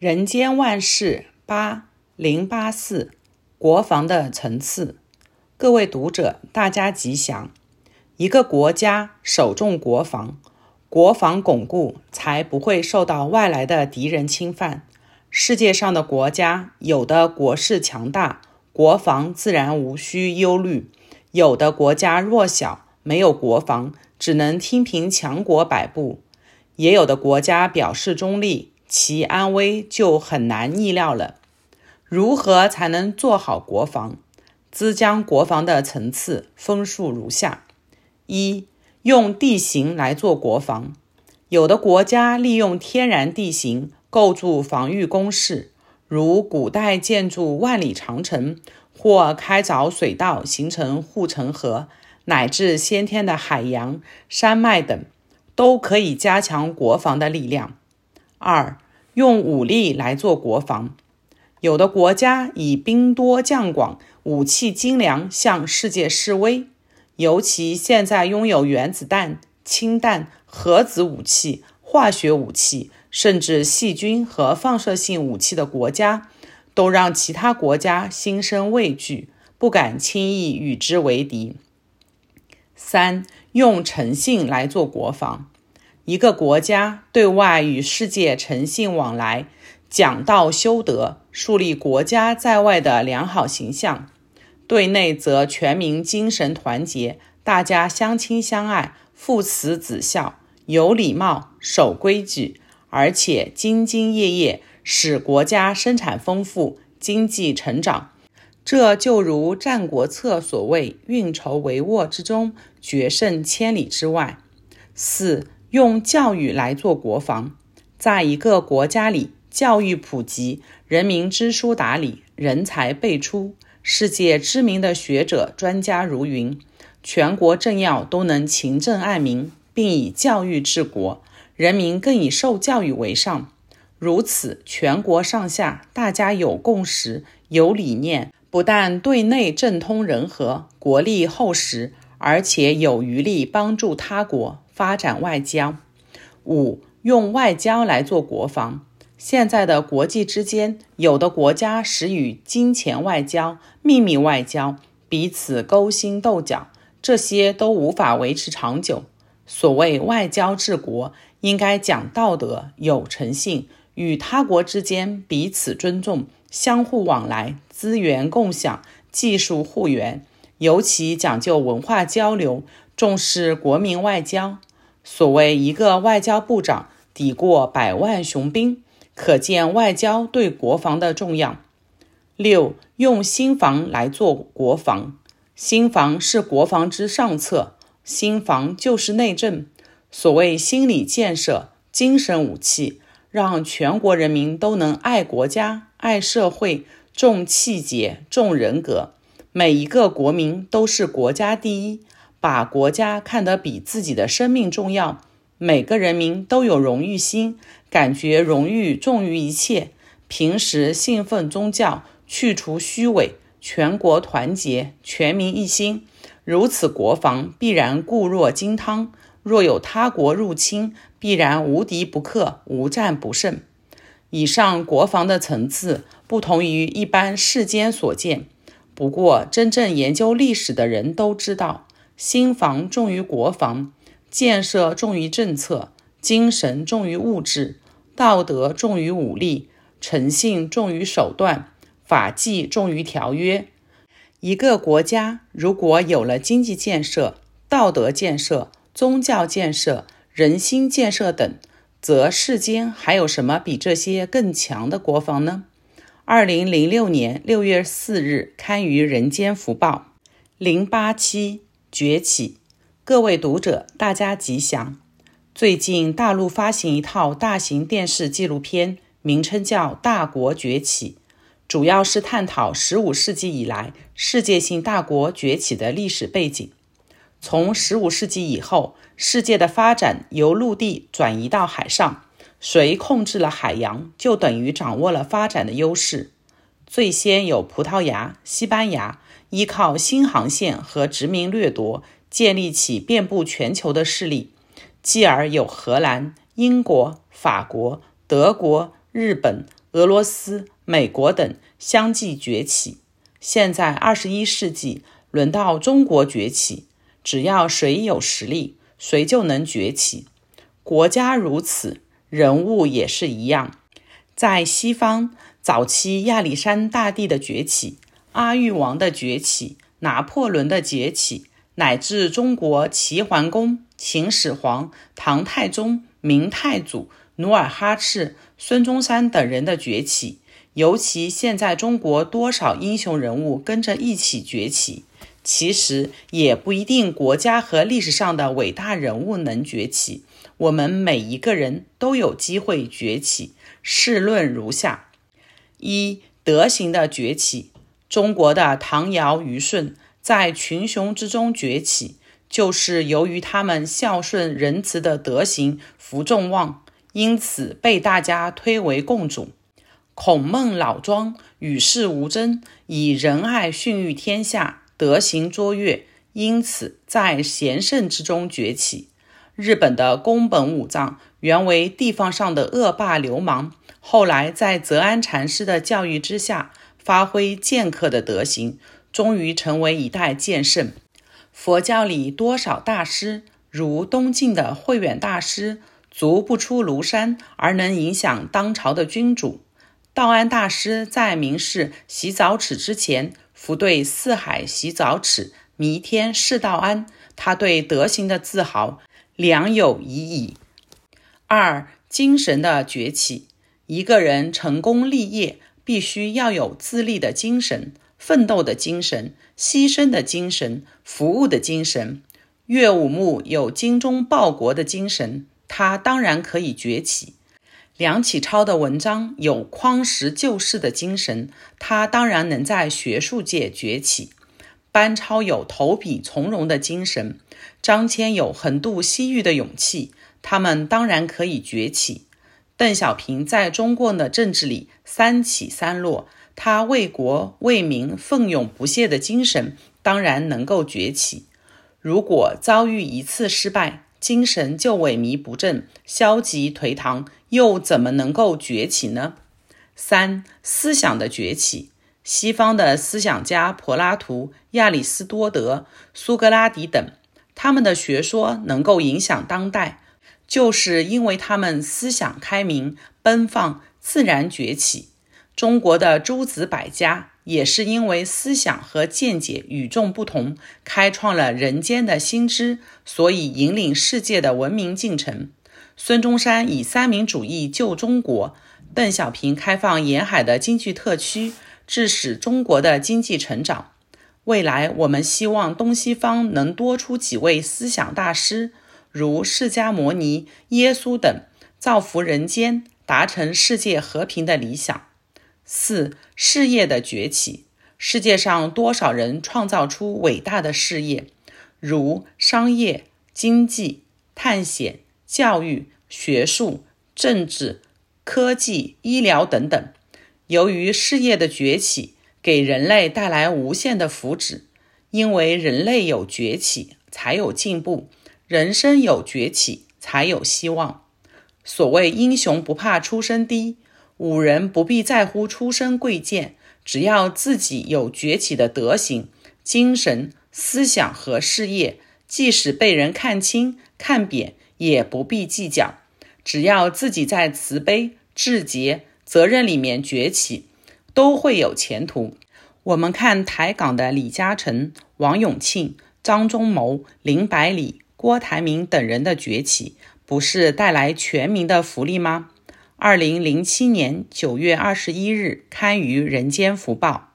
人间万事八零八四，国防的层次。各位读者，大家吉祥。一个国家首重国防，国防巩固，才不会受到外来的敌人侵犯。世界上的国家，有的国势强大，国防自然无需忧虑；有的国家弱小，没有国防，只能听凭强国摆布；也有的国家表示中立。其安危就很难预料了。如何才能做好国防？资江国防的层次分述如下：一、用地形来做国防。有的国家利用天然地形构筑防御工事，如古代建筑万里长城，或开凿水道形成护城河，乃至先天的海洋、山脉等，都可以加强国防的力量。二、用武力来做国防。有的国家以兵多将广、武器精良向世界示威，尤其现在拥有原子弹、氢弹、核子武器、化学武器，甚至细菌和放射性武器的国家，都让其他国家心生畏惧，不敢轻易与之为敌。三、用诚信来做国防。一个国家对外与世界诚信往来，讲道修德，树立国家在外的良好形象；对内则全民精神团结，大家相亲相爱，父慈子孝，有礼貌，守规矩，而且兢兢业业，使国家生产丰富，经济成长。这就如《战国策》所谓“运筹帷幄之中，决胜千里之外”。四。用教育来做国防，在一个国家里，教育普及，人民知书达理，人才辈出，世界知名的学者专家如云，全国政要都能勤政爱民，并以教育治国，人民更以受教育为上。如此，全国上下大家有共识、有理念，不但对内政通人和，国力厚实，而且有余力帮助他国。发展外交。五、用外交来做国防。现在的国际之间，有的国家始与金钱外交、秘密外交，彼此勾心斗角，这些都无法维持长久。所谓外交治国，应该讲道德、有诚信，与他国之间彼此尊重，相互往来，资源共享，技术互援，尤其讲究文化交流。重视国民外交，所谓一个外交部长抵过百万雄兵，可见外交对国防的重要。六，用心防来做国防，心防是国防之上策，心防就是内政。所谓心理建设、精神武器，让全国人民都能爱国家、爱社会、重气节、重人格，每一个国民都是国家第一。把国家看得比自己的生命重要，每个人民都有荣誉心，感觉荣誉重于一切。平时信奉宗教，去除虚伪，全国团结，全民一心，如此国防必然固若金汤。若有他国入侵，必然无敌不克，无战不胜。以上国防的层次不同于一般世间所见，不过真正研究历史的人都知道。心防重于国防，建设重于政策，精神重于物质，道德重于武力，诚信重于手段，法纪重于条约。一个国家如果有了经济建设、道德建设、宗教建设、人心建设等，则世间还有什么比这些更强的国防呢？二零零六年六月四日刊于《人间福报》零八七。崛起，各位读者，大家吉祥。最近大陆发行一套大型电视纪录片，名称叫《大国崛起》，主要是探讨十五世纪以来世界性大国崛起的历史背景。从十五世纪以后，世界的发展由陆地转移到海上，谁控制了海洋，就等于掌握了发展的优势。最先有葡萄牙、西班牙。依靠新航线和殖民掠夺，建立起遍布全球的势力。继而有荷兰、英国、法国、德国、日本、俄罗斯、美国等相继崛起。现在二十一世纪，轮到中国崛起。只要谁有实力，谁就能崛起。国家如此，人物也是一样。在西方，早期亚历山大帝的崛起、阿育王的崛起、拿破仑的崛起，乃至中国齐桓公、秦始皇、唐太宗、明太祖、努尔哈赤、孙中山等人的崛起，尤其现在中国多少英雄人物跟着一起崛起，其实也不一定国家和历史上的伟大人物能崛起，我们每一个人都有机会崛起。试论如下：一、德行的崛起。中国的唐尧虞舜在群雄之中崛起，就是由于他们孝顺仁慈的德行服众望，因此被大家推为共主。孔孟老庄与世无争，以仁爱训育天下，德行卓越，因此在贤圣之中崛起。日本的宫本武藏原为地方上的恶霸流氓，后来在泽安禅师的教育之下，发挥剑客的德行，终于成为一代剑圣。佛教里多少大师，如东晋的慧远大师，足不出庐山而能影响当朝的君主；道安大师在明示洗澡池之前，复对四海洗澡池，弥天是道安。他对德行的自豪。良有已矣。二、精神的崛起。一个人成功立业，必须要有自立的精神、奋斗的精神、牺牲的精神、服务的精神。岳武穆有精忠报国的精神，他当然可以崛起。梁启超的文章有匡时救世的精神，他当然能在学术界崛起。班超有投笔从戎的精神，张骞有横渡西域的勇气，他们当然可以崛起。邓小平在中共的政治里三起三落，他为国为民奋勇不懈的精神当然能够崛起。如果遭遇一次失败，精神就萎靡不振、消极颓唐，又怎么能够崛起呢？三、思想的崛起。西方的思想家柏拉图、亚里斯多德、苏格拉底等，他们的学说能够影响当代，就是因为他们思想开明、奔放、自然崛起。中国的诸子百家也是因为思想和见解与众不同，开创了人间的新知，所以引领世界的文明进程。孙中山以三民主义救中国，邓小平开放沿海的经济特区。致使中国的经济成长。未来，我们希望东西方能多出几位思想大师，如释迦牟尼、耶稣等，造福人间，达成世界和平的理想。四、事业的崛起。世界上多少人创造出伟大的事业，如商业、经济、探险、教育、学术、政治、科技、医疗等等。由于事业的崛起，给人类带来无限的福祉。因为人类有崛起，才有进步；人生有崛起，才有希望。所谓英雄不怕出身低，武人不必在乎出身贵贱，只要自己有崛起的德行、精神、思想和事业，即使被人看轻、看扁，也不必计较。只要自己在慈悲、智节。责任里面崛起，都会有前途。我们看台港的李嘉诚、王永庆、张忠谋、林百里、郭台铭等人的崛起，不是带来全民的福利吗？二零零七年九月二十一日刊于《人间福报》。